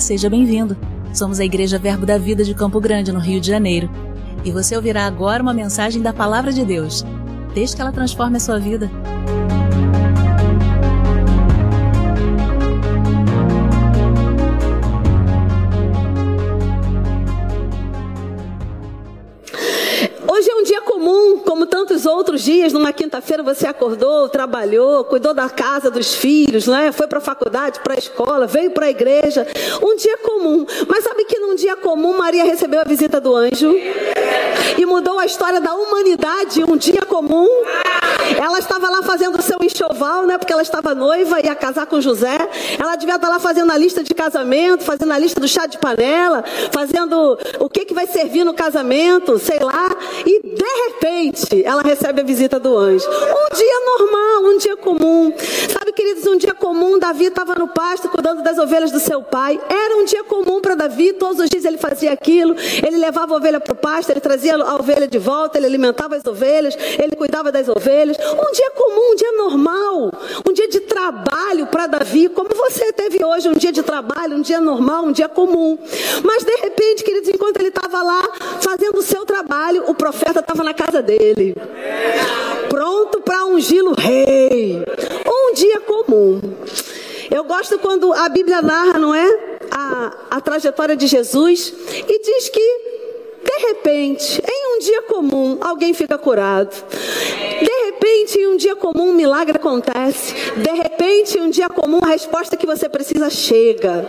Seja bem-vindo. Somos a Igreja Verbo da Vida de Campo Grande, no Rio de Janeiro. E você ouvirá agora uma mensagem da Palavra de Deus. Desde que ela transforme a sua vida. Outros dias. Numa quinta-feira você acordou, trabalhou, cuidou da casa, dos filhos, né? foi para a faculdade, para a escola, veio para a igreja. Um dia comum. Mas sabe que num dia comum Maria recebeu a visita do anjo? E mudou a história da humanidade. Um dia comum. Ela estava lá fazendo o seu enxoval, né? Porque ela estava noiva, ia casar com José. Ela devia estar lá fazendo a lista de casamento, fazendo a lista do chá de panela, fazendo o que, que vai servir no casamento, sei lá. E de repente, ela recebe a visita do anjo. Um dia normal, um dia comum. Queridos, um dia comum, Davi estava no pasto cuidando das ovelhas do seu pai. Era um dia comum para Davi, todos os dias ele fazia aquilo. Ele levava a ovelha para o pasto, ele trazia a ovelha de volta, ele alimentava as ovelhas, ele cuidava das ovelhas. Um dia comum, um dia normal, um dia de trabalho para Davi, como você teve hoje, um dia de trabalho, um dia normal, um dia comum. Mas de repente, queridos, enquanto ele estava lá fazendo o seu trabalho, o profeta estava na casa dele, pronto para ungí-lo rei. Dia comum. Eu gosto quando a Bíblia narra, não é? A, a trajetória de Jesus e diz que de repente, em um dia comum, alguém fica curado. De repente, em um dia comum, um milagre acontece. De repente, em um dia comum, a resposta que você precisa chega.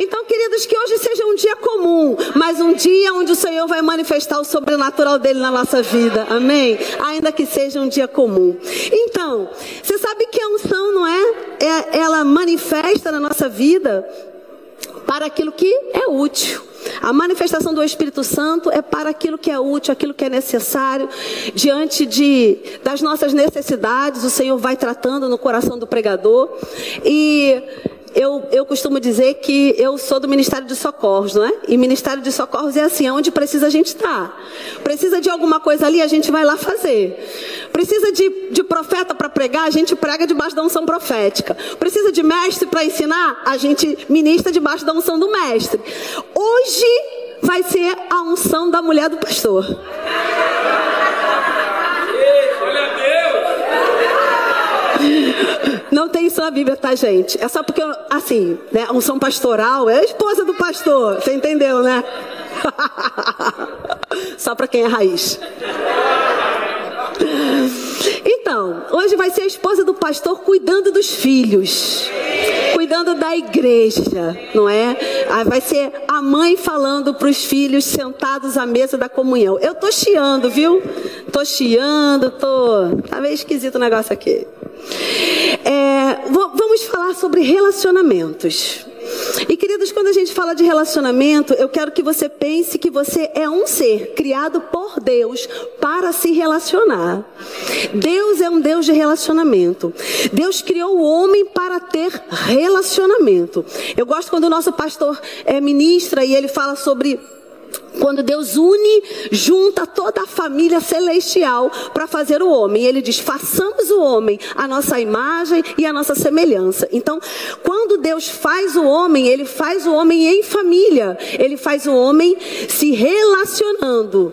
Então, queridos, que hoje seja um dia comum, mas um dia onde o Senhor vai manifestar o sobrenatural dele na nossa vida. Amém? Ainda que seja um dia comum. Então, você sabe que a unção, não é? é ela manifesta na nossa vida para aquilo que é útil. A manifestação do Espírito Santo é para aquilo que é útil, aquilo que é necessário. Diante de, das nossas necessidades, o Senhor vai tratando no coração do pregador. E eu, eu costumo dizer que eu sou do Ministério de Socorros, não é? E Ministério de Socorros é assim, é onde precisa a gente estar. Tá. Precisa de alguma coisa ali, a gente vai lá fazer. Precisa de, de profeta para pregar, a gente prega debaixo da unção profética. Precisa de mestre para ensinar, a gente ministra debaixo da unção do mestre. Hoje vai ser a unção da mulher do pastor. Não tem isso na Bíblia, tá, gente? É só porque, assim, né, unção pastoral é a esposa do pastor. Você entendeu, né? só para quem é raiz. Então, hoje vai ser a esposa do pastor cuidando dos filhos, cuidando da igreja, não é? Vai ser a mãe falando para os filhos sentados à mesa da comunhão. Eu tô chiando, viu? Tô chiando, tô. Tá meio esquisito o negócio aqui. É, vamos falar sobre relacionamentos. E queridos, quando a gente fala de relacionamento, eu quero que você pense que você é um ser criado por Deus para se relacionar. Deus é um Deus de relacionamento. Deus criou o homem para ter relacionamento. Eu gosto quando o nosso pastor é ministra e ele fala sobre quando Deus une, junta toda a família celestial para fazer o homem. Ele diz: façamos o homem a nossa imagem e a nossa semelhança. Então, quando Deus faz o homem, ele faz o homem em família. Ele faz o homem se relacionando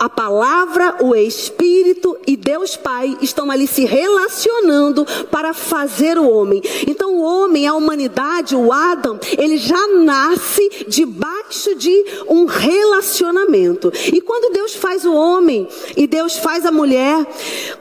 a palavra, o Espírito e Deus Pai estão ali se relacionando para fazer o homem. Então o homem, a humanidade, o Adam, ele já nasce debaixo de um relacionamento. E quando Deus faz o homem e Deus faz a mulher,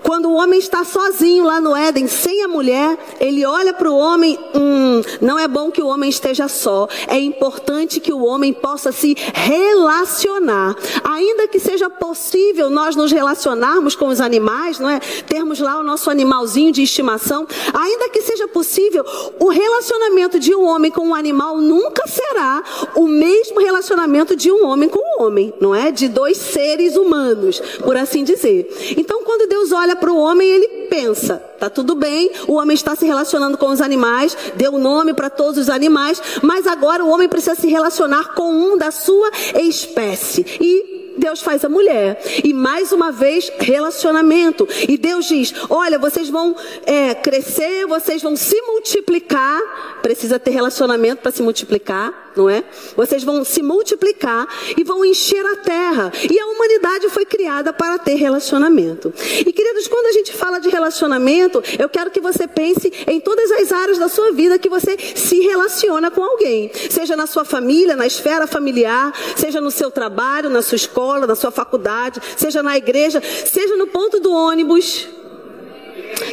quando o homem está sozinho lá no Éden, sem a mulher, ele olha para o homem, hum, não é bom que o homem esteja só. É importante que o homem possa se relacionar, ainda que seja possível possível nós nos relacionarmos com os animais, não é? Termos lá o nosso animalzinho de estimação, ainda que seja possível, o relacionamento de um homem com um animal nunca será o mesmo relacionamento de um homem com um homem, não é? De dois seres humanos, por assim dizer. Então, quando Deus olha para o homem, ele pensa, tá tudo bem, o homem está se relacionando com os animais, deu nome para todos os animais, mas agora o homem precisa se relacionar com um da sua espécie. E Deus faz a mulher. E mais uma vez, relacionamento. E Deus diz: olha, vocês vão é, crescer, vocês vão se multiplicar. Precisa ter relacionamento para se multiplicar, não é? Vocês vão se multiplicar e vão encher a terra. E a humanidade foi criada para ter relacionamento. E queridos, quando a gente fala de relacionamento, eu quero que você pense em todas as áreas da sua vida que você se relaciona com alguém. Seja na sua família, na esfera familiar, seja no seu trabalho, na sua escola, na sua faculdade, seja na igreja, seja no ponto do ônibus.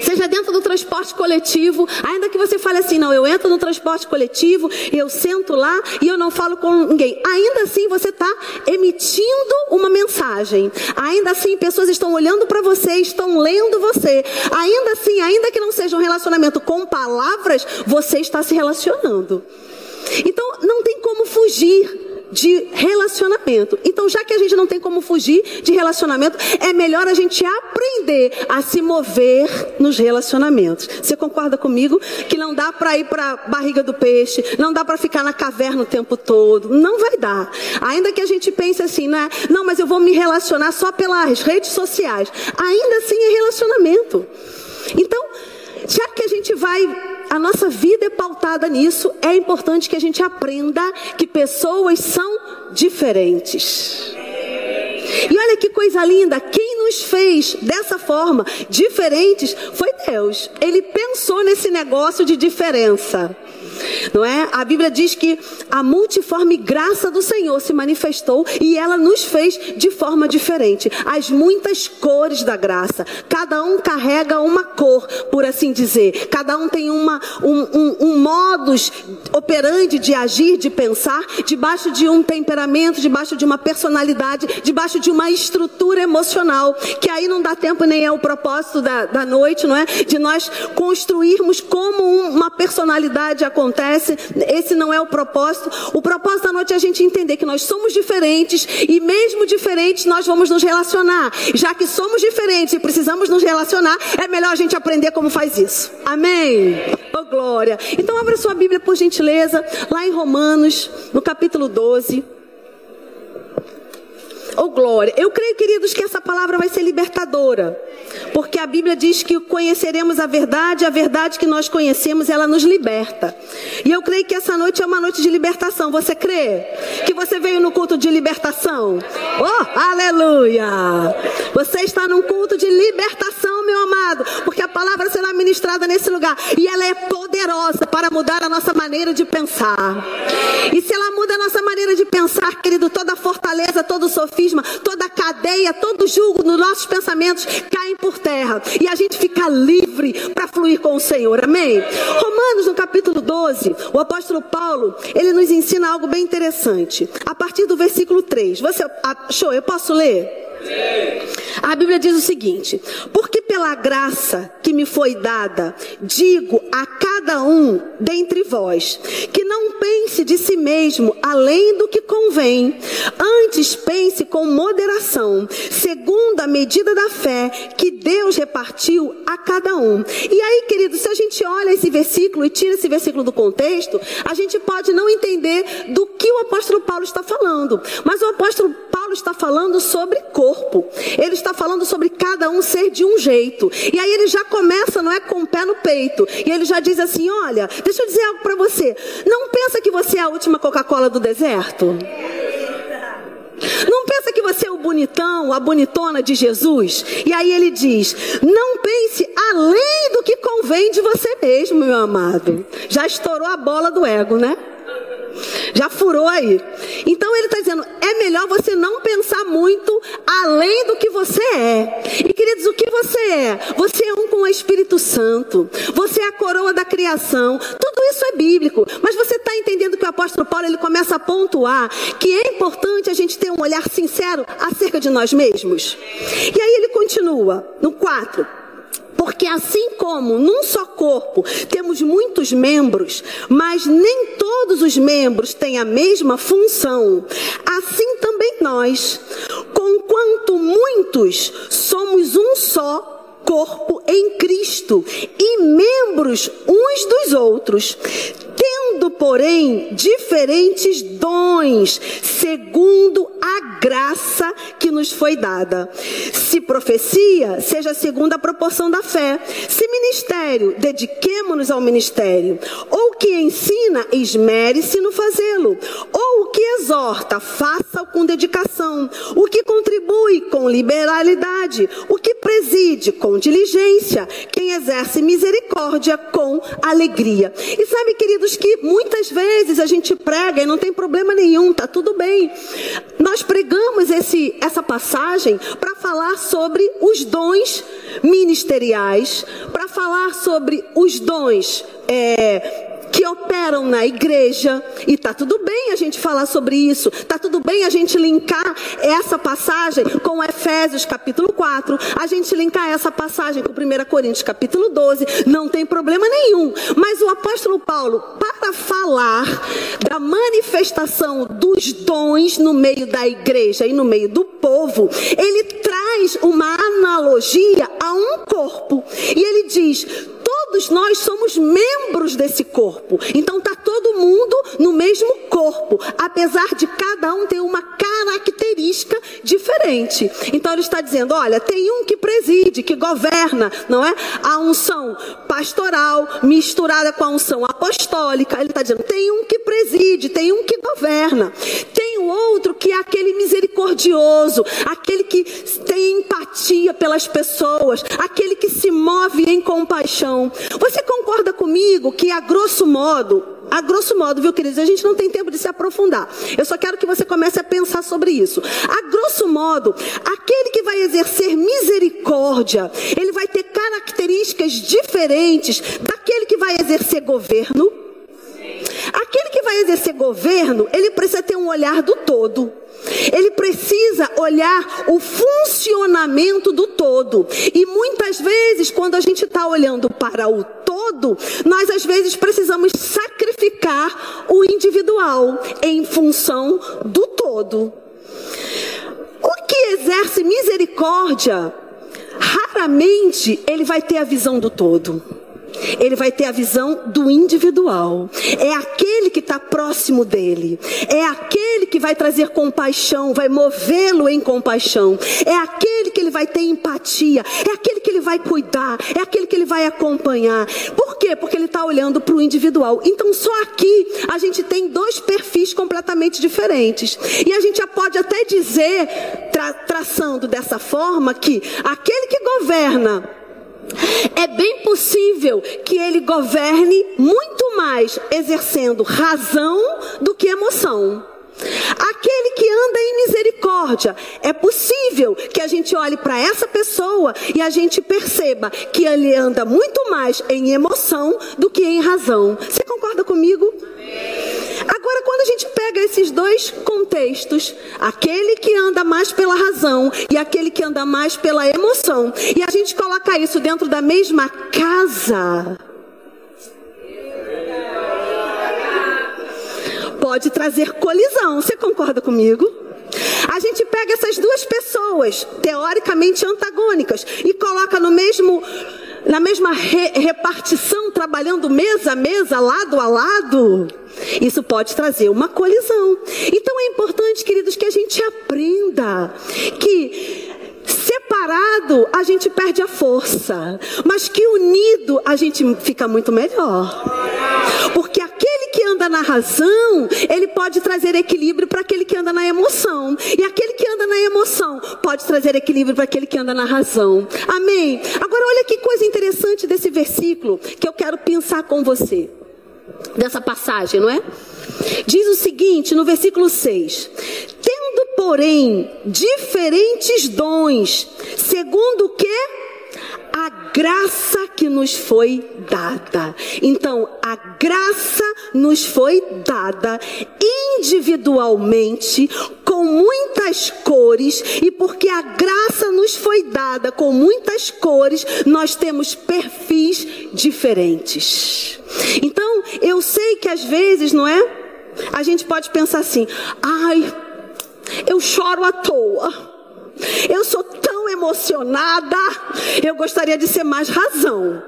Seja dentro do transporte coletivo, ainda que você fale assim, não, eu entro no transporte coletivo, eu sento lá e eu não falo com ninguém. Ainda assim você está emitindo uma mensagem. Ainda assim pessoas estão olhando para você, estão lendo você. Ainda assim, ainda que não seja um relacionamento com palavras, você está se relacionando. Então não tem como fugir de relacionamento. Então, já que a gente não tem como fugir de relacionamento, é melhor a gente aprender a se mover nos relacionamentos. Você concorda comigo que não dá para ir para a barriga do peixe, não dá para ficar na caverna o tempo todo, não vai dar. Ainda que a gente pense assim, né? Não, mas eu vou me relacionar só pelas redes sociais. Ainda assim é relacionamento. Então, já que a gente vai a nossa vida é pautada nisso, é importante que a gente aprenda que pessoas são diferentes. E olha que coisa linda, quem nos fez dessa forma, diferentes, foi Deus. Ele pensou nesse negócio de diferença. Não é? A Bíblia diz que a multiforme graça do Senhor se manifestou e ela nos fez de forma diferente. As muitas cores da graça. Cada um carrega uma cor, por assim dizer. Cada um tem uma, um, um, um modus operandi de agir, de pensar, debaixo de um temperamento, debaixo de uma personalidade, debaixo de uma estrutura emocional. Que aí não dá tempo nem é o propósito da, da noite, não é? De nós construirmos como uma personalidade acontece acontece, esse não é o propósito. O propósito da noite é a gente entender que nós somos diferentes e mesmo diferentes nós vamos nos relacionar. Já que somos diferentes e precisamos nos relacionar, é melhor a gente aprender como faz isso. Amém? Oh glória. Então abra sua Bíblia por gentileza, lá em Romanos, no capítulo 12. Oh glória. Eu creio, queridos, que essa palavra vai ser libertadora. Porque a Bíblia diz que conheceremos a verdade, a verdade que nós conhecemos, ela nos liberta. E eu creio que essa noite é uma noite de libertação. Você crê? Que você veio no culto de libertação? Oh, aleluia! Você está num culto de libertação, meu amado, porque a palavra será ministrada nesse lugar e ela é poderosa para mudar a nossa maneira de pensar. E se ela muda a nossa maneira de pensar, querido, toda fortaleza, todo toda cadeia, todo julgo nos nossos pensamentos caem por terra e a gente fica livre para fluir com o Senhor. Amém? Romanos, no capítulo 12, o apóstolo Paulo, ele nos ensina algo bem interessante. A partir do versículo 3. Você achou? Eu posso ler? A Bíblia diz o seguinte: Porque pela graça que me foi dada, digo a cada um dentre vós, que não pense de si mesmo além do que convém, antes pense com moderação, segundo a medida da fé que Deus repartiu a cada um. E aí, querido, se a gente olha esse versículo e tira esse versículo do contexto, a gente pode não entender do que o apóstolo Paulo está falando. Mas o apóstolo Paulo está falando sobre corpo. Ele está falando sobre cada um ser de um jeito. E aí ele já começa, não é com o pé no peito. E ele já diz assim: olha, deixa eu dizer algo para você. Não pensa que você é a última Coca-Cola do deserto? Não pensa que você é o bonitão, a bonitona de Jesus? E aí ele diz: não pense além do que convém de você mesmo, meu amado. Já estourou a bola do ego, né? Já furou aí. Então ele está dizendo: é melhor você não pensar muito além do que você é. E queridos, o que você é? Você é um com o Espírito Santo. Você é a coroa da criação. Tudo isso é bíblico. Mas você está entendendo que o apóstolo Paulo ele começa a pontuar que é importante a gente ter um olhar sincero acerca de nós mesmos. E aí ele continua no 4. Porque assim como num só corpo temos muitos membros, mas nem todos os membros têm a mesma função, assim também nós, conquanto muitos somos um só corpo em Cristo e membros uns dos outros, tendo, porém, diferentes dons, segundo a graça que nos foi dada. Se profecia, seja segundo a proporção da fé. Se ministério, dediquemo-nos ao ministério. Ou que ensina, esmere-se no fazê-lo. Ou o que exorta, faça-o com dedicação. O que contribui com liberalidade. O que preside com diligência. Quem exerce misericórdia com alegria. E sabe, queridos, que muitas vezes a gente prega e não tem problema nenhum, tá tudo bem. Nós pregamos esse, essa passagem para falar sobre os dons ministeriais, para falar sobre os dons é, que operam na igreja, e tá tudo bem a gente falar sobre isso, tá tudo bem a gente linkar essa passagem com Efésios capítulo 4, a gente linkar essa passagem com 1 Coríntios capítulo 12, não tem problema nenhum. Mas o apóstolo Paulo, para falar da manifestação dos dons no meio da igreja e no meio do povo, ele traz uma analogia a um corpo. E ele diz: todos nós somos membros desse corpo. Então tá todo mundo no mesmo corpo, apesar de cada um ter uma característica diferente. Então ele está dizendo, olha, tem um que preside, que governa, não é? A unção pastoral misturada com a unção apostólica. Ele está dizendo, tem um que preside, tem um que governa. Tem o outro que é aquele misericordioso, aquele que tem empatia pelas pessoas, aquele que se move em compaixão. Você concorda comigo que, a grosso modo, a grosso modo, viu, queridos, a gente não tem tempo de se aprofundar. Eu só quero que você comece a pensar sobre isso. A grosso modo, aquele que vai exercer misericórdia, ele vai ter características diferentes daquele que vai exercer governo. Aquele que vai exercer governo, ele precisa ter um olhar do todo. Ele precisa olhar o funcionamento do todo. E muitas vezes, quando a gente está olhando para o todo, nós às vezes precisamos sacrificar o individual em função do todo. O que exerce misericórdia, raramente ele vai ter a visão do todo. Ele vai ter a visão do individual. É aquele que está próximo dele. É aquele que vai trazer compaixão, vai movê-lo em compaixão. É aquele que ele vai ter empatia. É aquele que ele vai cuidar. É aquele que ele vai acompanhar. Por quê? Porque ele está olhando para o individual. Então, só aqui a gente tem dois perfis completamente diferentes. E a gente já pode até dizer, tra traçando dessa forma, que aquele que governa é bem possível que ele governe muito mais exercendo razão do que emoção. Aquele que anda em misericórdia, é possível que a gente olhe para essa pessoa e a gente perceba que ele anda muito mais em emoção do que em razão. Você concorda comigo? Agora, quando a gente pega esses dois contextos, aquele que anda mais pela razão e aquele que anda mais pela emoção, e a gente coloca isso dentro da mesma casa, pode trazer colisão. Você concorda comigo? A gente pega essas duas pessoas, teoricamente antagônicas, e coloca no mesmo na mesma re repartição, trabalhando mesa a mesa, lado a lado, isso pode trazer uma colisão. Então é importante, queridos, que a gente aprenda que separado a gente perde a força, mas que unido a gente fica muito melhor. Porque aquele que anda na razão, ele pode trazer equilíbrio para aquele que anda na emoção. E aquele que anda na emoção pode trazer equilíbrio para aquele que anda na razão. Amém? Agora olha que coisa interessante desse versículo que eu quero pensar com você. Dessa passagem, não é? Diz o seguinte no versículo 6: Tendo, porém, diferentes dons, segundo o que? A graça que nos foi dada. Então, a graça nos foi dada individualmente, com muitas cores, e porque a graça nos foi dada com muitas cores, nós temos perfis diferentes. Então, eu sei que às vezes, não é? A gente pode pensar assim: ai, eu choro à toa. Eu sou emocionada, eu gostaria de ser mais razão.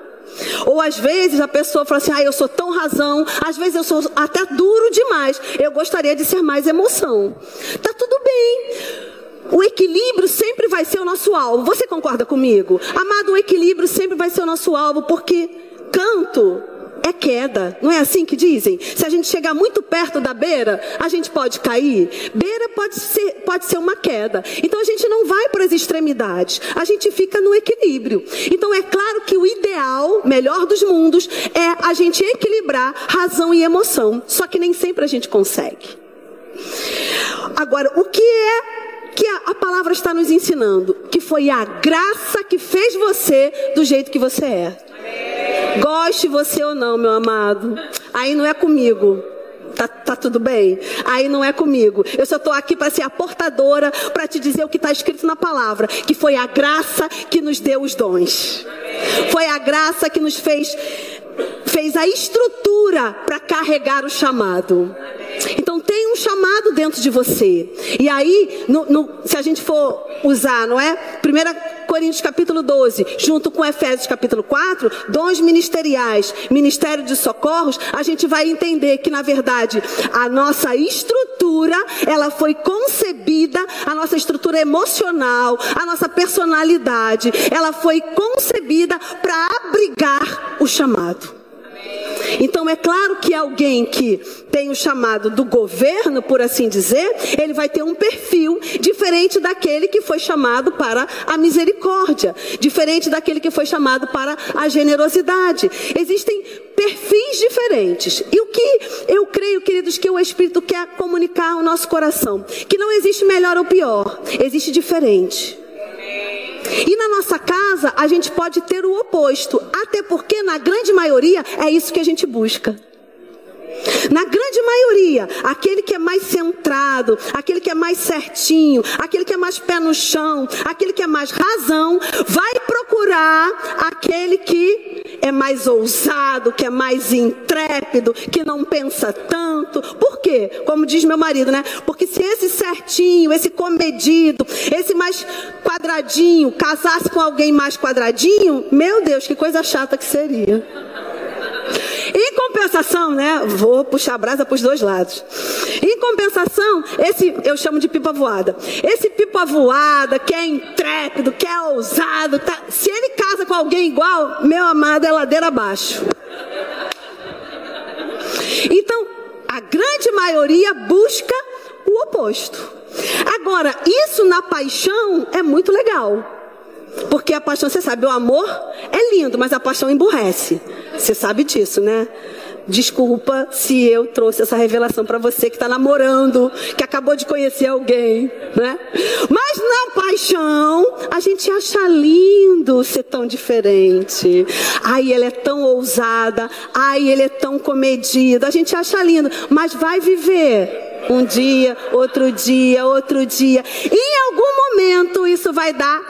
Ou às vezes a pessoa fala assim: ah, eu sou tão razão, às vezes eu sou até duro demais, eu gostaria de ser mais emoção. Tá tudo bem. O equilíbrio sempre vai ser o nosso alvo. Você concorda comigo? Amado, o equilíbrio sempre vai ser o nosso alvo, porque canto é queda. Não é assim que dizem? Se a gente chegar muito perto da beira, a gente pode cair. Beira pode ser, pode ser uma queda. Então a gente não vai para as extremidades. A gente fica no equilíbrio. Então é claro que o ideal, melhor dos mundos, é a gente equilibrar razão e emoção. Só que nem sempre a gente consegue. Agora, o que é que a, a, palavra está nos ensinando? Que foi a graça que fez você do jeito que você é. Goste você ou não, meu amado. Aí não é comigo. Tá, tá, tudo bem? Aí não é comigo. Eu só estou aqui para ser a portadora, para te dizer o que está escrito na palavra: que foi a graça que nos deu os dons. Foi a graça que nos fez, fez a estrutura para carregar o chamado. Então tem um chamado dentro de você. E aí, no, no, se a gente for usar, não é? 1 Coríntios capítulo 12, junto com Efésios capítulo 4, dons ministeriais, ministério de socorros, a gente vai entender que na verdade a nossa estrutura, ela foi concebida, a nossa estrutura emocional, a nossa personalidade, ela foi concebida para abrigar o chamado. Então é claro que alguém que tem o chamado do governo, por assim dizer, ele vai ter um perfil diferente daquele que foi chamado para a misericórdia, diferente daquele que foi chamado para a generosidade. Existem perfis diferentes. E o que eu creio, queridos, que o Espírito quer comunicar ao nosso coração, que não existe melhor ou pior, existe diferente. E na nossa casa, a gente pode ter o oposto, até porque, na grande maioria, é isso que a gente busca. Na grande maioria, aquele que é mais centrado, aquele que é mais certinho, aquele que é mais pé no chão, aquele que é mais razão, vai procurar aquele que é mais ousado, que é mais intrépido, que não pensa tanto. Por quê? Como diz meu marido, né? Porque se esse certinho, esse comedido, esse mais quadradinho, casasse com alguém mais quadradinho, meu Deus, que coisa chata que seria. Em compensação, né? Vou puxar a brasa para os dois lados. Em compensação, esse eu chamo de pipa voada. Esse pipa voada, que é intrépido, que é ousado, tá? se ele casa com alguém igual, meu amado, é ladeira abaixo. Então, a grande maioria busca o oposto. Agora, isso na paixão é muito legal. Porque a paixão, você sabe, o amor é lindo, mas a paixão emburrece. Você sabe disso, né? Desculpa se eu trouxe essa revelação para você que está namorando, que acabou de conhecer alguém, né? Mas na paixão, a gente acha lindo ser tão diferente. Ai, ele é tão ousada. Ai, ele é tão comedido. A gente acha lindo, mas vai viver um dia, outro dia, outro dia. Em algum momento isso vai dar.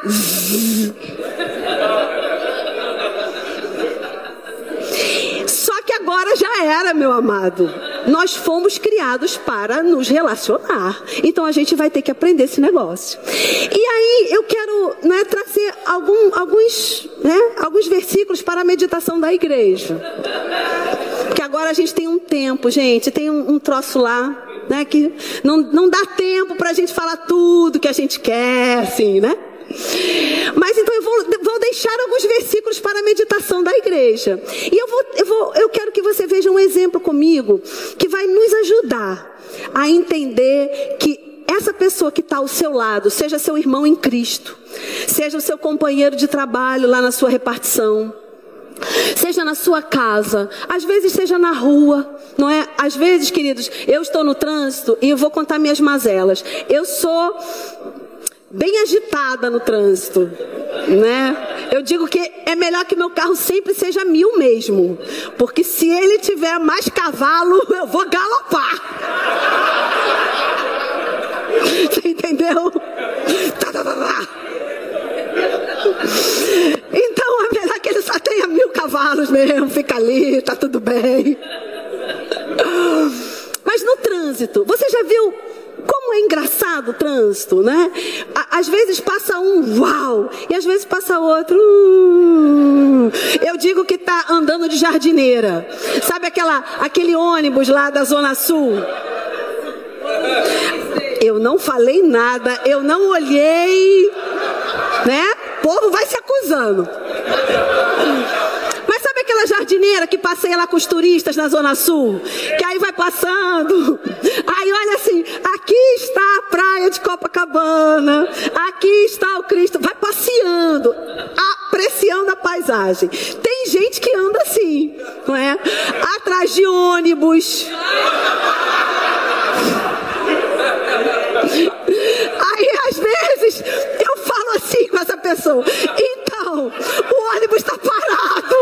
Agora já era, meu amado. Nós fomos criados para nos relacionar. Então a gente vai ter que aprender esse negócio. E aí eu quero né, trazer algum, alguns, né, alguns versículos para a meditação da igreja. Porque agora a gente tem um tempo, gente, tem um, um troço lá né? Que não, não dá tempo para a gente falar tudo que a gente quer, assim, né? Mas então eu vou, vou, deixar alguns versículos para a meditação da igreja. E eu, vou, eu, vou, eu quero que você veja um exemplo comigo que vai nos ajudar a entender que essa pessoa que está ao seu lado, seja seu irmão em Cristo, seja o seu companheiro de trabalho lá na sua repartição, seja na sua casa, às vezes seja na rua, não é? Às vezes, queridos, eu estou no trânsito e eu vou contar minhas mazelas. Eu sou bem agitada no trânsito, né? Eu digo que é melhor que meu carro sempre seja mil mesmo, porque se ele tiver mais cavalo, eu vou galopar. Você entendeu? Tá, tá, tá. Então é melhor que ele só tenha mil cavalos mesmo, fica ali, tá tudo bem. Mas no trânsito, você já viu como é engraçado o trânsito, né? às vezes passa um, uau, e às vezes passa outro. Uh, eu digo que está andando de jardineira. Sabe aquela, aquele ônibus lá da Zona Sul? Eu não falei nada, eu não olhei, né? O povo vai se acusando. Aquela jardineira que passeia lá com os turistas na Zona Sul? Que aí vai passando. Aí olha assim, aqui está a praia de Copacabana. Aqui está o Cristo. Vai passeando, apreciando a paisagem. Tem gente que anda assim, não é? Atrás de ônibus. Aí às vezes eu assim com essa pessoa. Então, o ônibus está parado.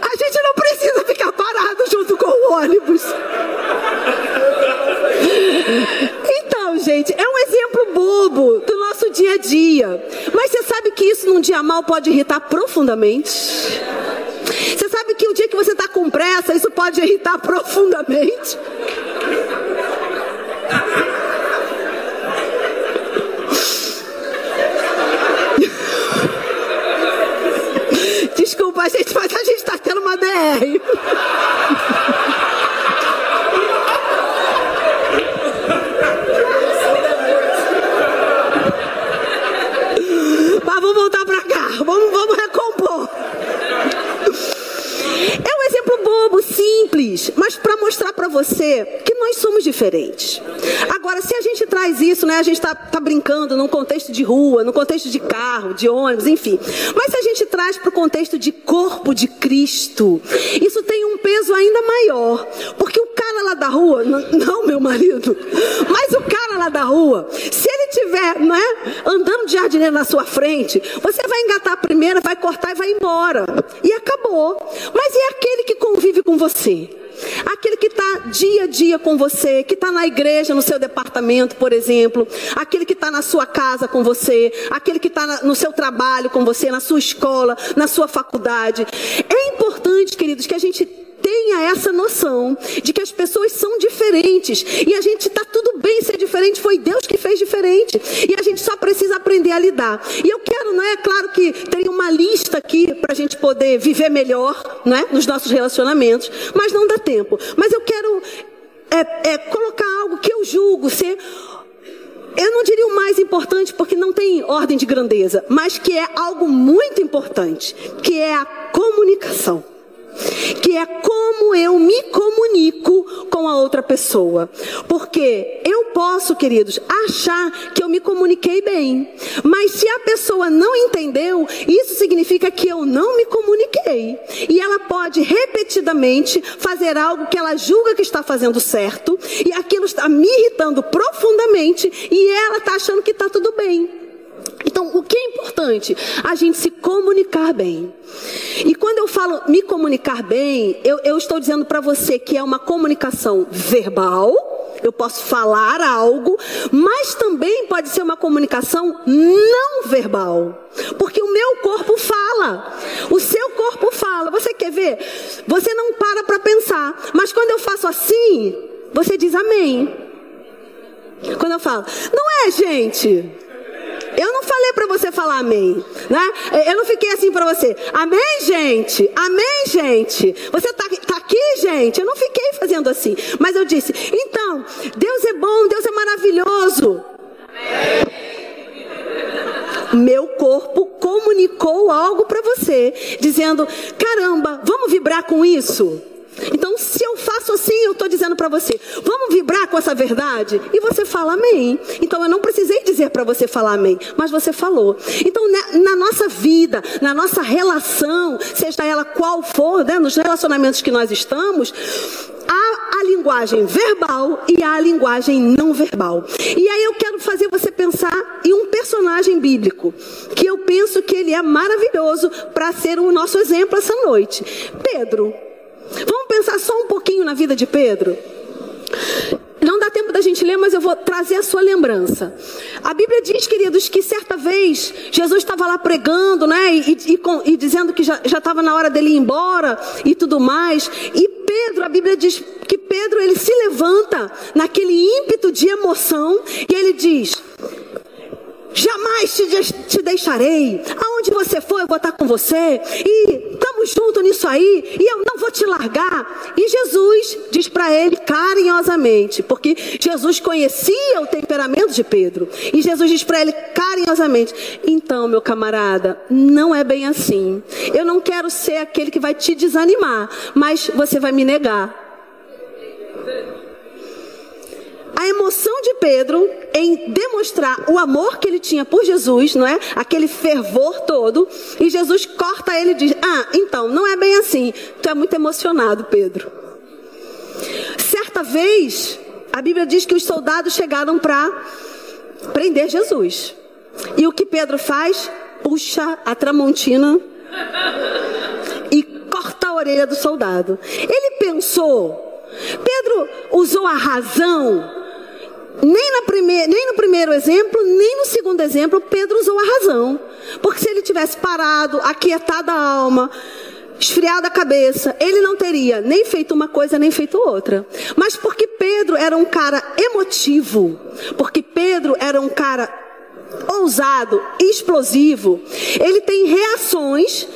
A gente não precisa ficar parado junto com o ônibus. Então, gente, é um exemplo bobo do nosso dia a dia. Mas você sabe que isso num dia mal pode irritar profundamente? Com pressa, isso pode irritar profundamente? Desculpa, gente, mas a gente está tendo uma DR. Mas vamos voltar para cá. Vamos, vamos recompor. É um exemplo bobo, simples, mas para mostrar para você que nós somos diferentes. Agora, se a gente traz isso, né, a gente está tá brincando num contexto de rua, num contexto de carro, de ônibus, enfim. Mas se a gente traz para o contexto de corpo de Cristo, isso tem um peso ainda maior. Porque o cara lá da rua, não meu marido, mas o cara lá da rua, se ele tiver né, andando de jardineiro na sua frente, você vai engatar a primeira, vai cortar e vai embora. E acabou. Mas e aquele que convive com você? Aquele que está dia a dia com você, que está na igreja, no seu departamento, por exemplo, aquele que está na sua casa com você, aquele que está no seu trabalho com você, na sua escola, na sua faculdade. É importante, queridos, que a gente tenha essa noção de que as pessoas são diferentes. E a gente está tudo bem diferente, foi Deus que fez diferente e a gente só precisa aprender a lidar. E eu quero, não é claro que tem uma lista aqui para a gente poder viver melhor, não é, nos nossos relacionamentos, mas não dá tempo. Mas eu quero é, é, colocar algo que eu julgo ser eu não diria o mais importante porque não tem ordem de grandeza, mas que é algo muito importante, que é a comunicação que é como eu me comunico com a outra pessoa. Porque eu posso, queridos, achar que eu me comuniquei bem, mas se a pessoa não entendeu, isso significa que eu não me comuniquei. E ela pode repetidamente fazer algo que ela julga que está fazendo certo, e aquilo está me irritando profundamente, e ela está achando que está tudo bem. Então, o que é importante? A gente se comunicar bem. E quando eu falo me comunicar bem, eu, eu estou dizendo para você que é uma comunicação verbal, eu posso falar algo, mas também pode ser uma comunicação não verbal. Porque o meu corpo fala, o seu corpo fala. Você quer ver? Você não para para pensar, mas quando eu faço assim, você diz amém. Quando eu falo, não é, gente? Eu não falei para você falar amém, né? Eu não fiquei assim para você. Amém, gente? Amém, gente? Você tá, tá aqui, gente? Eu não fiquei fazendo assim. Mas eu disse, então, Deus é bom, Deus é maravilhoso. Meu corpo comunicou algo para você, dizendo: caramba, vamos vibrar com isso? Então, se eu faço assim, eu estou dizendo para você, vamos vibrar com essa verdade? E você fala amém. Então, eu não precisei dizer para você falar amém, mas você falou. Então, na, nossa vida, na nossa relação, seja ela qual for, né, nos relacionamentos que nós estamos, há a linguagem verbal e há a linguagem não verbal. E aí eu quero fazer você pensar em um personagem bíblico, que eu penso que ele é maravilhoso para ser o nosso exemplo essa noite. Pedro. Vamos pensar só um pouquinho na vida de Pedro? Não dá tempo da gente ler, mas eu vou trazer a sua lembrança. A Bíblia diz, queridos, que certa vez Jesus estava lá pregando, né? E, e, e dizendo que já estava na hora dele ir embora e tudo mais. E Pedro, a Bíblia diz que Pedro ele se levanta naquele ímpeto de emoção e ele diz: Jamais te, deixarei. Aonde você for, eu vou estar com você. E estamos juntos nisso aí. E eu não vou te largar. E Jesus diz para ele carinhosamente, porque Jesus conhecia o temperamento de Pedro. E Jesus diz para ele carinhosamente: Então, meu camarada, não é bem assim. Eu não quero ser aquele que vai te desanimar, mas você vai me negar. A emoção de Pedro em demonstrar o amor que ele tinha por Jesus, não é? Aquele fervor todo. E Jesus corta ele e diz: Ah, então, não é bem assim. Tu é muito emocionado, Pedro. Certa vez, a Bíblia diz que os soldados chegaram para prender Jesus. E o que Pedro faz? Puxa a tramontina e corta a orelha do soldado. Ele pensou. Pedro usou a razão nem, na primeir, nem no primeiro exemplo, nem no segundo exemplo, Pedro usou a razão. Porque se ele tivesse parado, aquietado a alma, esfriado a cabeça, ele não teria nem feito uma coisa, nem feito outra. Mas porque Pedro era um cara emotivo, porque Pedro era um cara ousado, explosivo, ele tem reações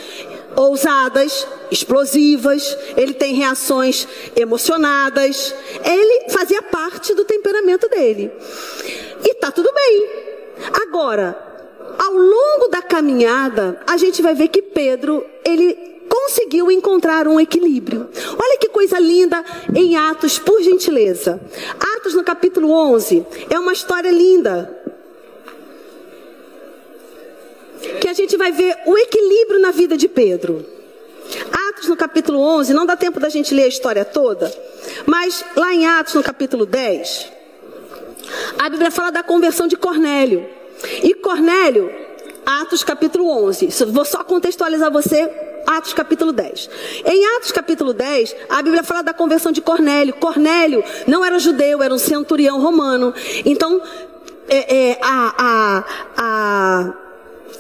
ousadas, explosivas, ele tem reações emocionadas. Ele fazia parte do temperamento dele. E tá tudo bem. Agora, ao longo da caminhada, a gente vai ver que Pedro, ele conseguiu encontrar um equilíbrio. Olha que coisa linda em Atos, por gentileza. Atos no capítulo 11 é uma história linda. Que a gente vai ver o equilíbrio na vida de Pedro. Atos no capítulo 11, não dá tempo da gente ler a história toda, mas lá em Atos no capítulo 10, a Bíblia fala da conversão de Cornélio. E Cornélio, Atos capítulo 11, vou só contextualizar você, Atos capítulo 10. Em Atos capítulo 10, a Bíblia fala da conversão de Cornélio. Cornélio não era judeu, era um centurião romano. Então, é, é, a, a, a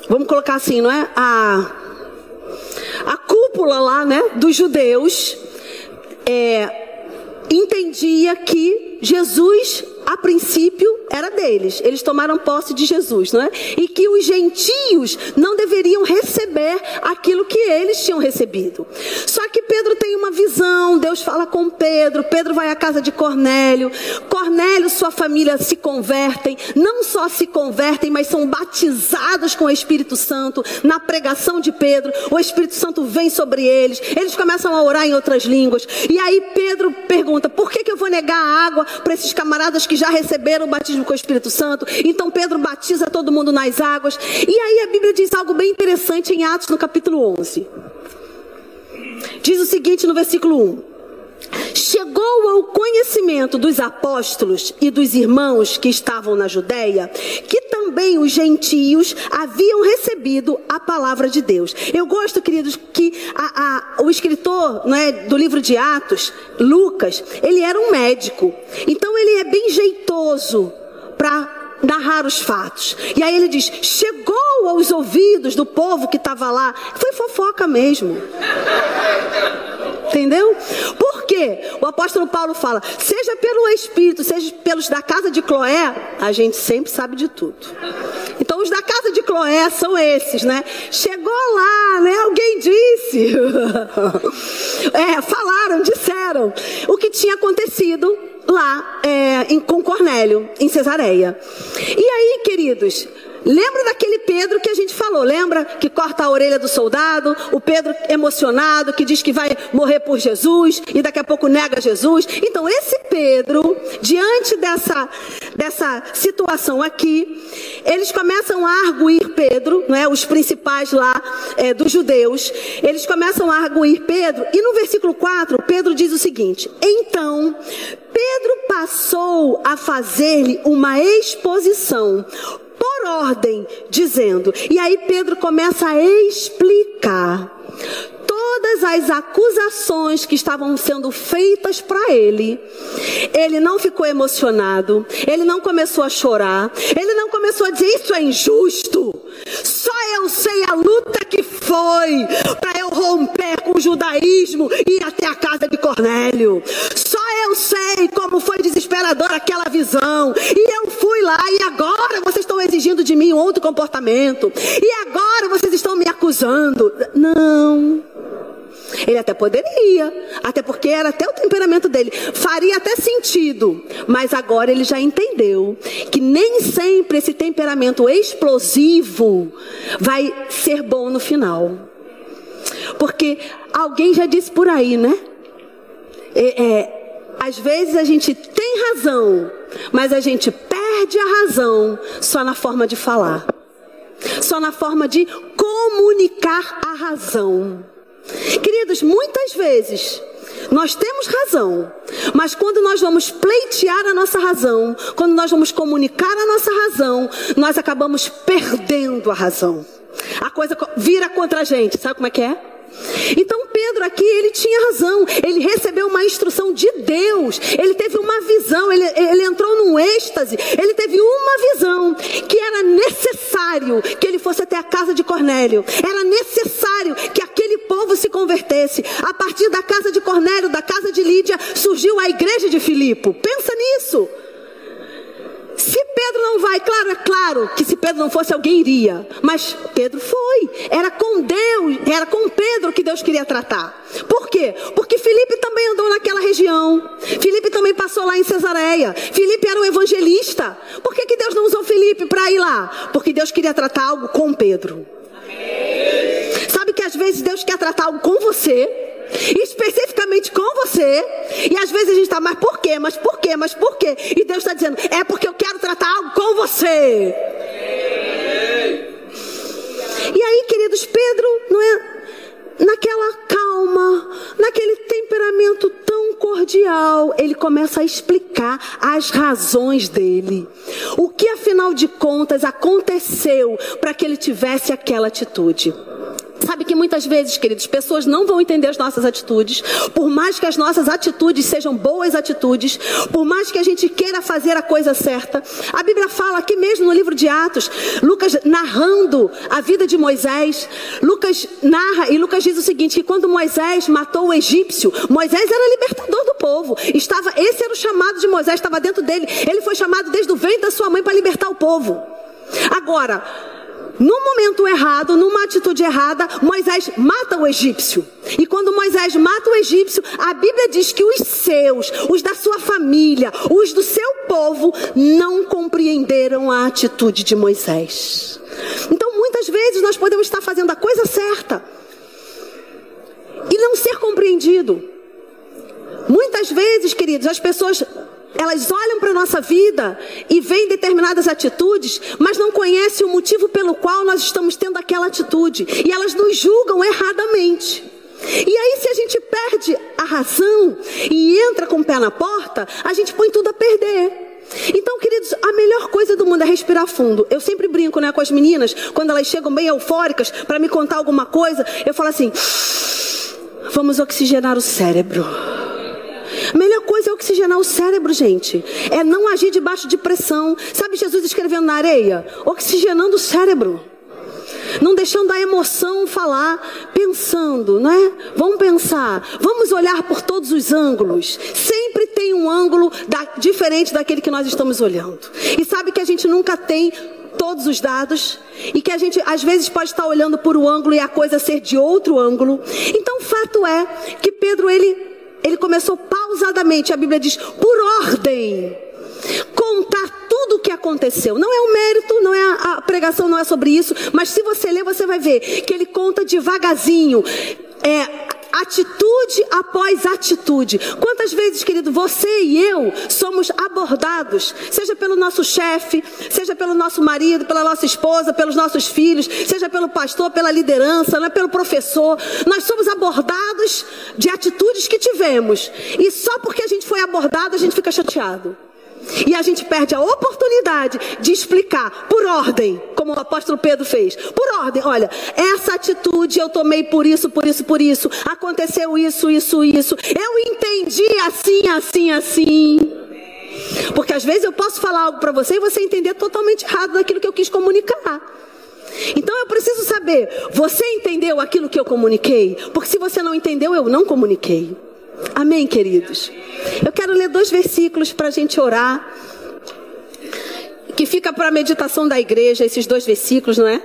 vamos colocar assim, não é? A, a cúpula lá, né, dos judeus, é, entendia que Jesus a princípio era deles. Eles tomaram posse de Jesus, não é? E que os gentios não deveriam receber aquilo que eles tinham recebido. Só que Pedro tem uma visão, Deus fala com Pedro, Pedro vai à casa de Cornélio. Cornélio, sua família se convertem, não só se convertem, mas são batizados com o Espírito Santo na pregação de Pedro. O Espírito Santo vem sobre eles. Eles começam a orar em outras línguas. E aí Pedro pergunta: "Por que que eu vou negar a água para esses camaradas que já receberam o batismo com o Espírito Santo. Então Pedro batiza todo mundo nas águas. E aí a Bíblia diz algo bem interessante em Atos no capítulo 11. Diz o seguinte no versículo 1. Chegou ao conhecimento dos apóstolos e dos irmãos que estavam na Judéia que também os gentios haviam recebido a palavra de Deus. Eu gosto, queridos, que a, a, o escritor né, do livro de Atos, Lucas, ele era um médico. Então ele é bem jeitoso para narrar os fatos. E aí ele diz: chegou aos ouvidos do povo que estava lá. Foi fofoca mesmo. Entendeu? Por quê? O apóstolo Paulo fala: seja pelo Espírito, seja pelos da casa de Cloé, a gente sempre sabe de tudo. Então, os da casa de Cloé são esses, né? Chegou lá, né? Alguém disse. é, falaram, disseram o que tinha acontecido lá é, em, com Cornélio, em Cesareia. E aí, queridos, Lembra daquele Pedro que a gente falou? Lembra que corta a orelha do soldado? O Pedro emocionado que diz que vai morrer por Jesus e daqui a pouco nega Jesus. Então, esse Pedro, diante dessa, dessa situação aqui, eles começam a arguir Pedro, não é? os principais lá é, dos judeus, eles começam a arguir Pedro. E no versículo 4, Pedro diz o seguinte: Então, Pedro passou a fazer-lhe uma exposição por ordem, dizendo. E aí Pedro começa a explicar todas as acusações que estavam sendo feitas para ele. Ele não ficou emocionado, ele não começou a chorar, ele não começou a dizer isso é injusto. Só eu sei a luta que foi para eu romper com o judaísmo e ir até a casa de Cornélio. Só eu sei como foi desesperadora aquela visão. E eu fui lá e agora vocês estão exigindo de mim outro comportamento. E agora vocês estão me acusando. Não. Ele até poderia, até porque era até o temperamento dele, faria até sentido, mas agora ele já entendeu que nem sempre esse temperamento explosivo vai ser bom no final. Porque alguém já disse por aí, né? É, é, às vezes a gente tem razão, mas a gente perde a razão só na forma de falar, só na forma de comunicar a razão. Queridos, muitas vezes nós temos razão, mas quando nós vamos pleitear a nossa razão, quando nós vamos comunicar a nossa razão, nós acabamos perdendo a razão. A coisa vira contra a gente, sabe como é que é? Então Pedro aqui, ele tinha razão. Ele recebeu uma instrução de Deus. Ele teve uma visão, ele, ele entrou num êxtase. Ele teve uma visão que era necessário que ele fosse até a casa de Cornélio. Era necessário que aquele povo se convertesse. A partir da casa de Cornélio, da casa de Lídia, surgiu a igreja de Filipe. Pensa nisso. Se Pedro não vai, claro, é claro que se Pedro não fosse, alguém iria. Mas Pedro foi. Era com Deus, era com Pedro que Deus queria tratar. Por quê? Porque Felipe também andou naquela região. Felipe também passou lá em Cesareia. Felipe era um evangelista. Por que, que Deus não usou Felipe para ir lá? Porque Deus queria tratar algo com Pedro. Sabe que às vezes Deus quer tratar algo com você especificamente com você. E às vezes a gente está, mas por quê? Mas por quê? Mas por quê? E Deus está dizendo, é porque eu quero tratar algo com você. E aí, queridos, Pedro não é naquela calma, naquele temperamento tão cordial, ele começa a explicar as razões dele. O que afinal de contas aconteceu para que ele tivesse aquela atitude? Sabe que muitas vezes, queridos, pessoas não vão entender as nossas atitudes, por mais que as nossas atitudes sejam boas atitudes, por mais que a gente queira fazer a coisa certa. A Bíblia fala aqui mesmo no livro de Atos, Lucas narrando a vida de Moisés, Lucas narra e Lucas diz o seguinte: que quando Moisés matou o egípcio, Moisés era libertador do povo. Estava, esse era o chamado de Moisés, estava dentro dele. Ele foi chamado desde o ventre da sua mãe para libertar o povo. Agora, no momento errado, numa atitude errada, Moisés mata o egípcio. E quando Moisés mata o egípcio, a Bíblia diz que os seus, os da sua família, os do seu povo, não compreenderam a atitude de Moisés. Então, muitas vezes nós podemos estar fazendo a coisa certa e não ser compreendido. Muitas vezes, queridos, as pessoas elas olham para a nossa vida e veem determinadas atitudes, mas não conhecem o motivo pelo qual nós estamos tendo aquela atitude. E elas nos julgam erradamente. E aí, se a gente perde a razão e entra com o pé na porta, a gente põe tudo a perder. Então, queridos, a melhor coisa do mundo é respirar fundo. Eu sempre brinco né, com as meninas, quando elas chegam bem eufóricas para me contar alguma coisa, eu falo assim: vamos oxigenar o cérebro. Melhor coisa é oxigenar o cérebro, gente. É não agir debaixo de pressão. Sabe Jesus escrevendo na areia? Oxigenando o cérebro. Não deixando a emoção falar, pensando, né? Vamos pensar, vamos olhar por todos os ângulos. Sempre tem um ângulo da, diferente daquele que nós estamos olhando. E sabe que a gente nunca tem todos os dados e que a gente às vezes pode estar olhando por um ângulo e a coisa ser de outro ângulo. Então, fato é que Pedro ele ele começou pausadamente, a Bíblia diz, por ordem, contar tudo o que aconteceu. Não é o mérito, não é a, a, pregação, não é sobre isso, mas se você ler, você vai ver que ele conta devagarzinho. É, atitude após atitude. Quantas vezes, querido, você e eu somos abordados, seja pelo nosso chefe, seja pelo nosso marido, pela nossa esposa, pelos nossos filhos, seja pelo pastor, pela liderança, não é pelo professor. Nós somos abordados de atitudes que tivemos. E só porque a gente foi abordado, a gente fica chateado. E a gente perde a oportunidade de explicar por ordem, como o apóstolo Pedro fez. Por ordem, olha, essa atitude eu tomei por isso, por isso, por isso. Aconteceu isso, isso, isso. Eu entendi assim, assim, assim. Porque às vezes eu posso falar algo para você e você entender totalmente errado daquilo que eu quis comunicar. Então eu preciso saber, você entendeu aquilo que eu comuniquei? Porque se você não entendeu, eu não comuniquei. Amém, queridos? Eu quero ler dois versículos para a gente orar. Que fica para a meditação da igreja, esses dois versículos, não é?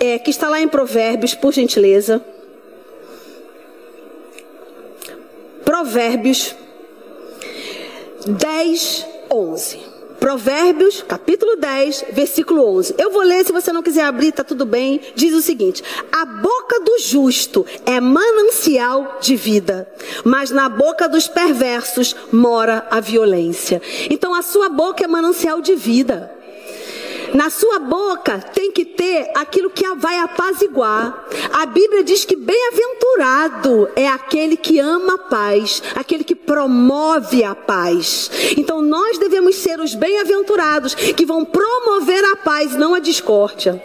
é? Que está lá em Provérbios, por gentileza. Provérbios 10, 11. Provérbios, capítulo 10, versículo 11. Eu vou ler, se você não quiser abrir, tá tudo bem. Diz o seguinte: A boca do justo é manancial de vida, mas na boca dos perversos mora a violência. Então a sua boca é manancial de vida. Na sua boca tem que ter aquilo que vai apaziguar. A Bíblia diz que bem-aventurado é aquele que ama a paz, aquele que promove a paz. Então nós devemos ser os bem-aventurados que vão promover a paz, não a discórdia.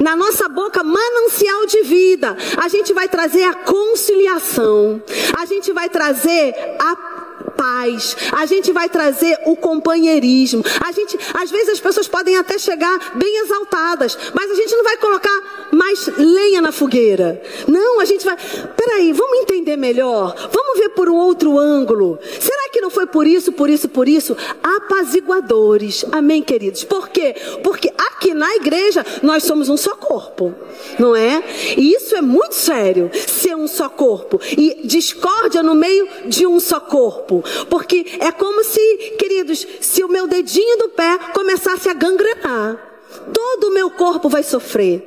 Na nossa boca, manancial de vida. A gente vai trazer a conciliação. A gente vai trazer a paz, a gente vai trazer o companheirismo. A gente, às vezes as pessoas podem até chegar bem exaltadas, mas a gente não vai colocar mais lenha na fogueira. Não, a gente vai. Peraí, vamos entender melhor. Vamos ver por um outro ângulo. Será que não foi por isso, por isso, por isso? Apaziguadores. Amém, queridos? Por quê? Porque aqui na igreja nós somos um só corpo, não é? E isso é muito sério, ser um só corpo. E discórdia no meio de um só corpo. Porque é como se, queridos, se o meu dedinho do pé começasse a gangrenar. Todo o meu corpo vai sofrer.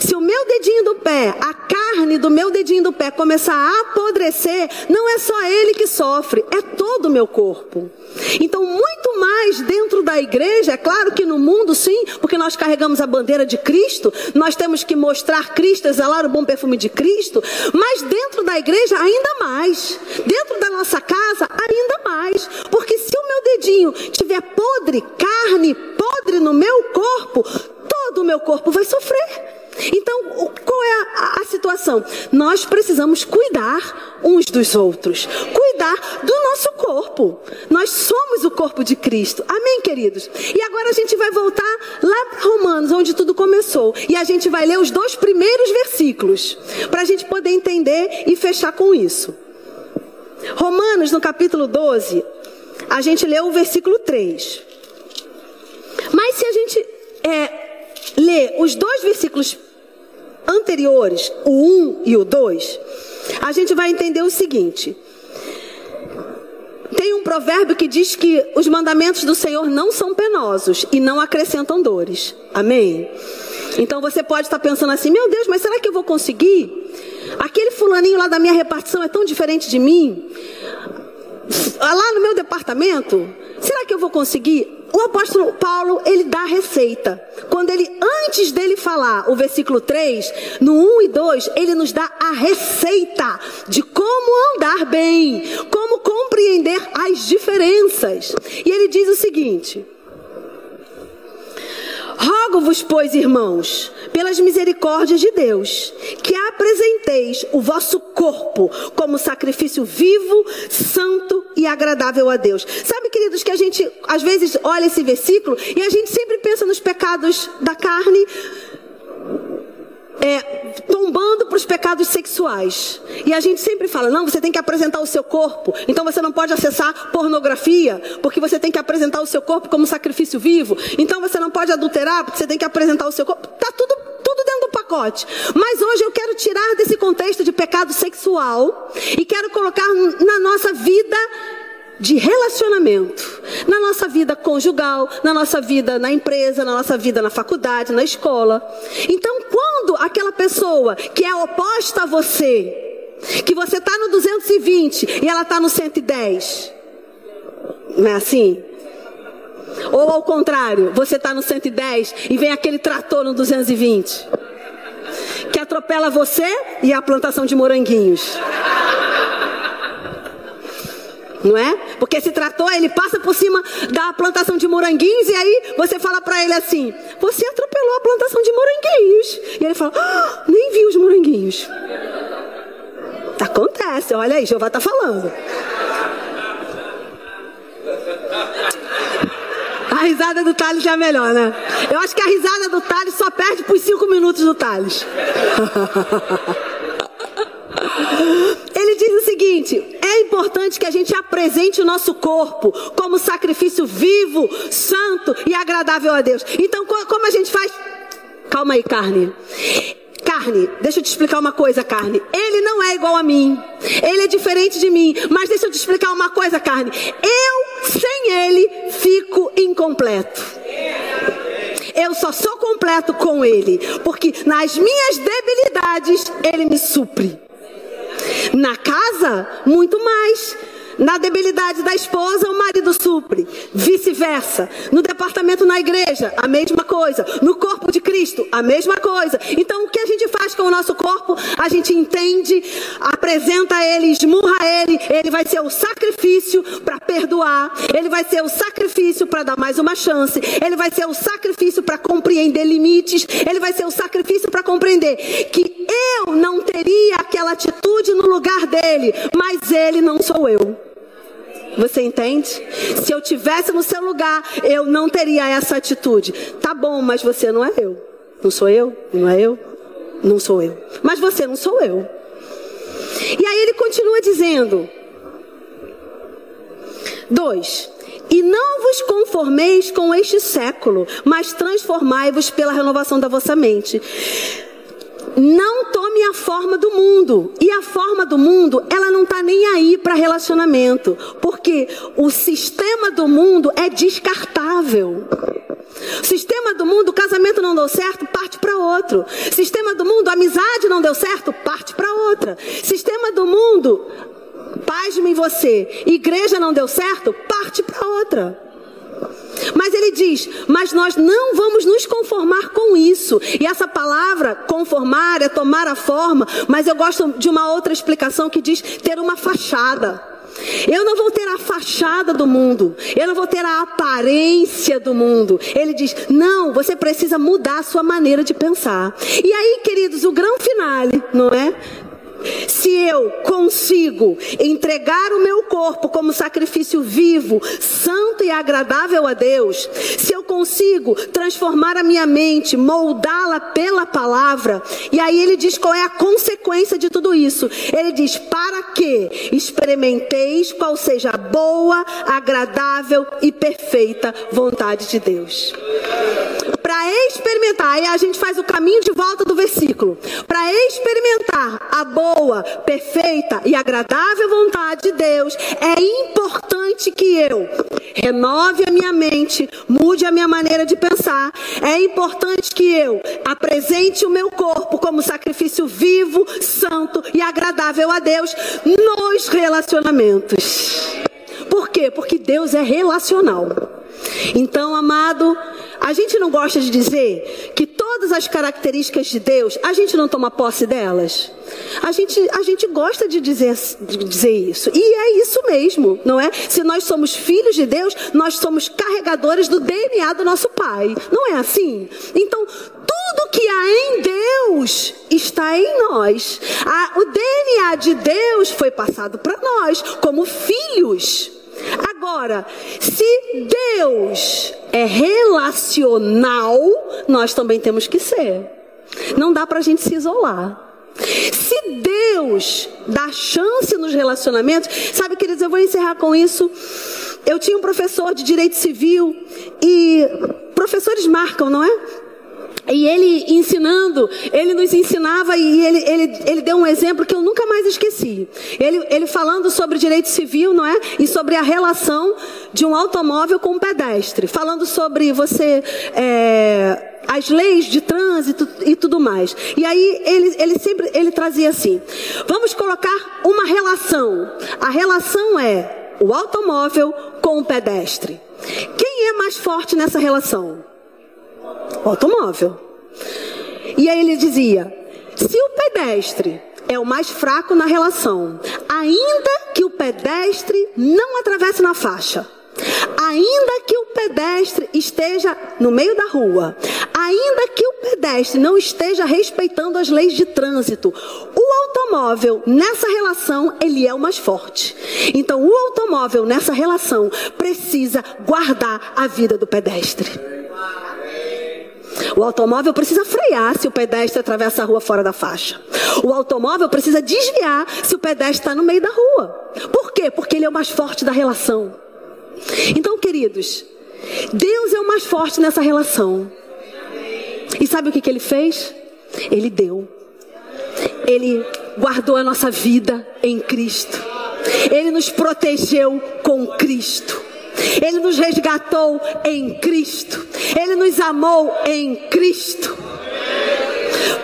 Se o meu dedinho do pé, a carne do meu dedinho do pé começar a apodrecer, não é só ele que sofre, é todo o meu corpo. Então, muito mais dentro da igreja, é claro que no mundo sim, porque nós carregamos a bandeira de Cristo, nós temos que mostrar Cristo, exalar o bom perfume de Cristo, mas dentro da igreja ainda mais, dentro da nossa casa ainda mais, porque se o meu dedinho tiver podre, carne podre no meu corpo, todo o meu corpo vai sofrer. Então, qual é a, a, situação? Nós precisamos cuidar uns dos outros, cuidar do nosso corpo. Nós somos o corpo de Cristo. Amém, queridos? E agora a gente vai voltar lá para Romanos, onde tudo começou. E a gente vai ler os dois primeiros versículos, para a gente poder entender e fechar com isso. Romanos, no capítulo 12, a gente leu o versículo 3. Mas se a gente é, ler os dois versículos anteriores, o 1 e o 2, a gente vai entender o seguinte. Tem um provérbio que diz que os mandamentos do Senhor não são penosos e não acrescentam dores. Amém? Então você pode estar pensando assim: meu Deus, mas será que eu vou conseguir? Aquele fulaninho lá da minha repartição é tão diferente de mim. Lá no meu departamento, será que eu vou conseguir? o apóstolo Paulo, ele dá a receita. Quando ele, antes dele falar o versículo 3, no 1 e 2, ele nos dá a receita de como andar bem, como compreender as diferenças. E ele diz o seguinte: Rogo-vos, pois, irmãos, pelas misericórdias de Deus, que apresenteis o vosso corpo como sacrifício vivo, santo e agradável a Deus. Sabe, queridos, que a gente às vezes olha esse versículo e a gente sempre pensa nos pecados da carne, é, tombando para os pecados sexuais. E a gente sempre fala: não, você tem que apresentar o seu corpo. Então você não pode acessar pornografia, porque você tem que apresentar o seu corpo como sacrifício vivo. Então você não pode adulterar, porque você tem que apresentar o seu corpo. Tá tudo, tudo dentro do pacote. Mas hoje eu quero tirar desse contexto de pecado sexual e quero colocar na nossa vida de relacionamento, na nossa vida conjugal, na nossa vida na empresa, na nossa vida na faculdade, na escola. Então, quando aquela pessoa que é oposta a você, que você está no 220 e ela está no 110, não é assim? Ou ao contrário, você está no 110 e vem aquele trator no 220 que atropela você e a plantação de moranguinhos não é? Porque esse trator, ele passa por cima da plantação de moranguinhos e aí você fala para ele assim: Você atropelou a plantação de moranguinhos. E ele fala: ah, Nem vi os moranguinhos. Acontece, olha aí, Jeová está falando. A risada do Thales já é melhor, né? Eu acho que a risada do Thales só perde por cinco minutos do Thales. Ele diz o seguinte: é importante que a gente apresente o nosso corpo como sacrifício vivo, santo e agradável a Deus. Então, como a gente faz? Calma aí, carne. Carne, deixa eu te explicar uma coisa, carne. Ele não é igual a mim. Ele é diferente de mim. Mas deixa eu te explicar uma coisa, carne. Eu, sem ele, fico incompleto. Eu só sou completo com ele. Porque nas minhas debilidades, ele me supre. Na casa, muito mais. Na debilidade da esposa, o marido supre. Vice-versa. No departamento na igreja, a mesma coisa. No corpo de Cristo, a mesma coisa. Então, o que a gente faz com o nosso corpo? A gente entende, apresenta ele, esmurra ele. Ele vai ser o sacrifício para perdoar. Ele vai ser o sacrifício para dar mais uma chance. Ele vai ser o sacrifício para compreender limites. Ele vai ser o sacrifício para compreender que eu não teria aquela atitude no lugar dele, mas ele não sou eu. Você entende? Se eu tivesse no seu lugar, eu não teria essa atitude. Tá bom, mas você não é eu. Não sou eu? Não é eu? Não sou eu. Mas você não sou eu. E aí ele continua dizendo: dois. E não vos conformeis com este século, mas transformai-vos pela renovação da vossa mente não tome a forma do mundo. E a forma do mundo, ela não está nem aí para relacionamento, porque o sistema do mundo é descartável. Sistema do mundo, casamento não deu certo, parte para outro. Sistema do mundo, amizade não deu certo, parte para outra. Sistema do mundo, pasme você, igreja não deu certo, parte para outra. Mas ele diz: Mas nós não vamos nos conformar com isso. E essa palavra, conformar, é tomar a forma. Mas eu gosto de uma outra explicação que diz ter uma fachada. Eu não vou ter a fachada do mundo, eu não vou ter a aparência do mundo. Ele diz: não, você precisa mudar a sua maneira de pensar. E aí, queridos, o grão finale, não é? Se eu consigo entregar o meu corpo como sacrifício vivo, santo e agradável a Deus, se eu consigo transformar a minha mente, moldá-la pela palavra, e aí ele diz qual é a consequência de tudo isso. Ele diz: para que experimenteis qual seja a boa, agradável e perfeita vontade de Deus para experimentar, aí a gente faz o caminho de volta do versículo. Para experimentar a boa, perfeita e agradável vontade de Deus, é importante que eu renove a minha mente, mude a minha maneira de pensar. É importante que eu apresente o meu corpo como sacrifício vivo, santo e agradável a Deus nos relacionamentos. Por quê? Porque Deus é relacional. Então, amado, a gente não gosta de dizer que todas as características de Deus, a gente não toma posse delas? A gente, a gente gosta de dizer, de dizer isso. E é isso mesmo, não é? Se nós somos filhos de Deus, nós somos carregadores do DNA do nosso Pai. Não é assim? Então, tudo que há em Deus está em nós. o DNA de Deus foi passado para nós como filhos. Agora, se Deus é relacional, nós também temos que ser. Não dá para a gente se isolar. Se Deus dá chance nos relacionamentos, sabe, queridos, eu vou encerrar com isso. Eu tinha um professor de direito civil e professores marcam, não é? E ele ensinando, ele nos ensinava e ele, ele, ele deu um exemplo que eu nunca mais esqueci. Ele, ele falando sobre direito civil, não é? E sobre a relação de um automóvel com um pedestre. Falando sobre você, é, as leis de trânsito e tudo mais. E aí ele, ele sempre ele trazia assim: vamos colocar uma relação. A relação é o automóvel com o pedestre. Quem é mais forte nessa relação? O automóvel. E aí ele dizia: se o pedestre é o mais fraco na relação, ainda que o pedestre não atravesse na faixa, ainda que o pedestre esteja no meio da rua, ainda que o pedestre não esteja respeitando as leis de trânsito, o automóvel nessa relação ele é o mais forte. Então o automóvel nessa relação precisa guardar a vida do pedestre. O automóvel precisa frear se o pedestre atravessa a rua fora da faixa. O automóvel precisa desviar se o pedestre está no meio da rua. Por quê? Porque ele é o mais forte da relação. Então, queridos, Deus é o mais forte nessa relação. E sabe o que, que ele fez? Ele deu. Ele guardou a nossa vida em Cristo. Ele nos protegeu com Cristo. Ele nos resgatou em Cristo. Ele nos amou em Cristo.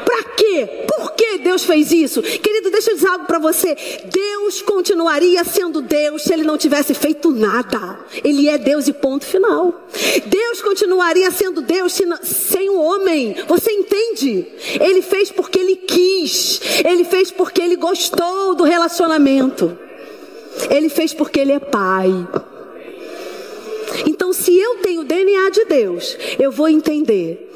Para quê? Por que Deus fez isso? Querido, deixa eu dizer algo para você. Deus continuaria sendo Deus se ele não tivesse feito nada. Ele é Deus e ponto final. Deus continuaria sendo Deus sem o homem. Você entende? Ele fez porque ele quis. Ele fez porque ele gostou do relacionamento. Ele fez porque ele é pai. Então, se eu tenho o DNA de Deus, eu vou entender.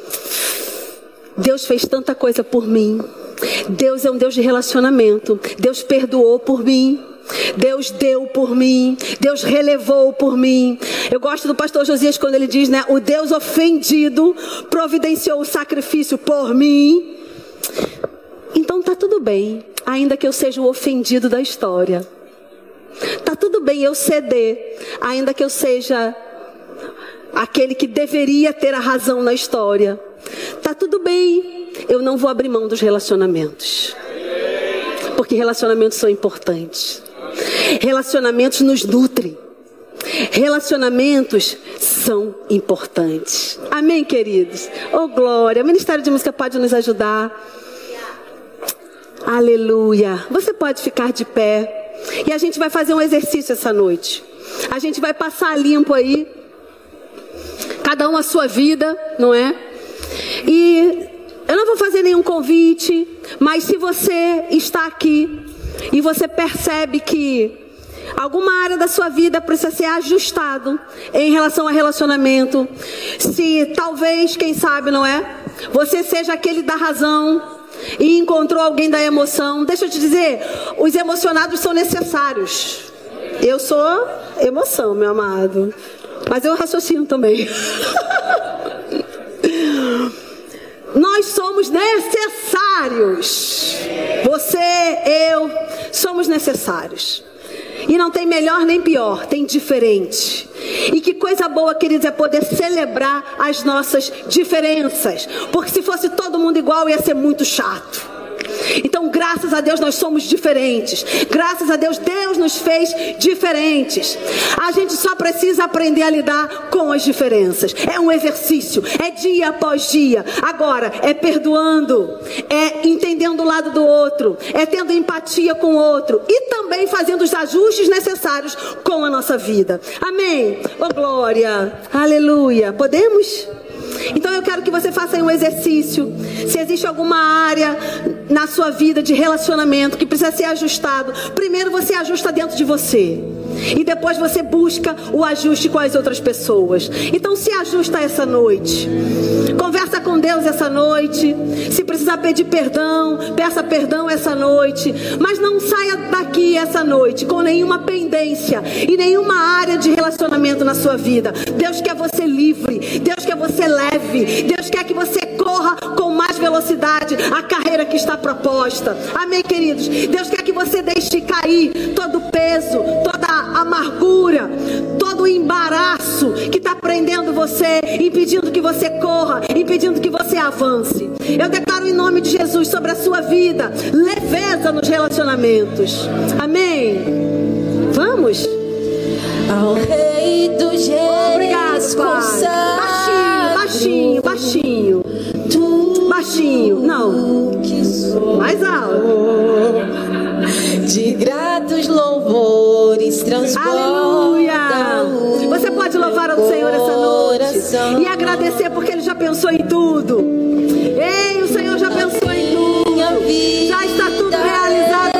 Deus fez tanta coisa por mim. Deus é um Deus de relacionamento. Deus perdoou por mim. Deus deu por mim, Deus relevou por mim. Eu gosto do pastor Josias quando ele diz, né? O Deus ofendido providenciou o sacrifício por mim. Então tá tudo bem, ainda que eu seja o ofendido da história. Tá tudo bem eu ceder, ainda que eu seja aquele que deveria ter a razão na história. Tá tudo bem, eu não vou abrir mão dos relacionamentos. Porque relacionamentos são importantes. Relacionamentos nos nutrem. Relacionamentos são importantes. Amém, queridos? Oh, glória. O Ministério de Música pode nos ajudar. Aleluia. Você pode ficar de pé. E a gente vai fazer um exercício essa noite. A gente vai passar limpo aí. Cada um a sua vida, não é? E eu não vou fazer nenhum convite, mas se você está aqui e você percebe que alguma área da sua vida precisa ser ajustado em relação a relacionamento, se talvez, quem sabe, não é? Você seja aquele da razão, e encontrou alguém da emoção. Deixa eu te dizer, os emocionados são necessários. Eu sou emoção, meu amado. Mas eu raciocino também. Nós somos necessários. Você, eu, somos necessários. E não tem melhor nem pior, tem diferente. E que coisa boa, queridos, é poder celebrar as nossas diferenças. Porque se fosse todo mundo igual, ia ser muito chato. Então, graças a Deus, nós somos diferentes. Graças a Deus, Deus nos fez diferentes. A gente só precisa aprender a lidar com as diferenças. É um exercício, é dia após dia. Agora, é perdoando, é entendendo o lado do outro, é tendo empatia com o outro e também fazendo os ajustes necessários com a nossa vida. Amém. Oh, glória. Aleluia. Podemos? Então eu quero que você faça aí um exercício. Se existe alguma área na sua vida de relacionamento que precisa ser ajustado, primeiro você ajusta dentro de você. E depois você busca o ajuste com as outras pessoas. Então se ajusta essa noite. Conversa com Deus essa noite. Se precisar pedir perdão, peça perdão essa noite. Mas não saia daqui essa noite com nenhuma pendência e nenhuma área de relacionamento na sua vida. Deus quer você livre. Deus quer você leve. Deus quer que você corra com mais velocidade a carreira que está proposta. Amém, queridos? Deus quer que você deixe cair todo o peso, toda a amargura, todo o embaraço que está prendendo você, impedindo que você corra, impedindo que você avance. Eu declaro em nome de Jesus sobre a sua vida leveza nos relacionamentos. Amém? Vamos? Ao Rei Reis. Obrigado, Pai. Baixinho, baixinho, baixinho. Baixinho, não. Mais alto. De gratos louvores. Aleluia. Você pode louvar ao Senhor essa noite e agradecer porque Ele já pensou em tudo. Ei, o Senhor já pensou em tudo. Já está tudo realizado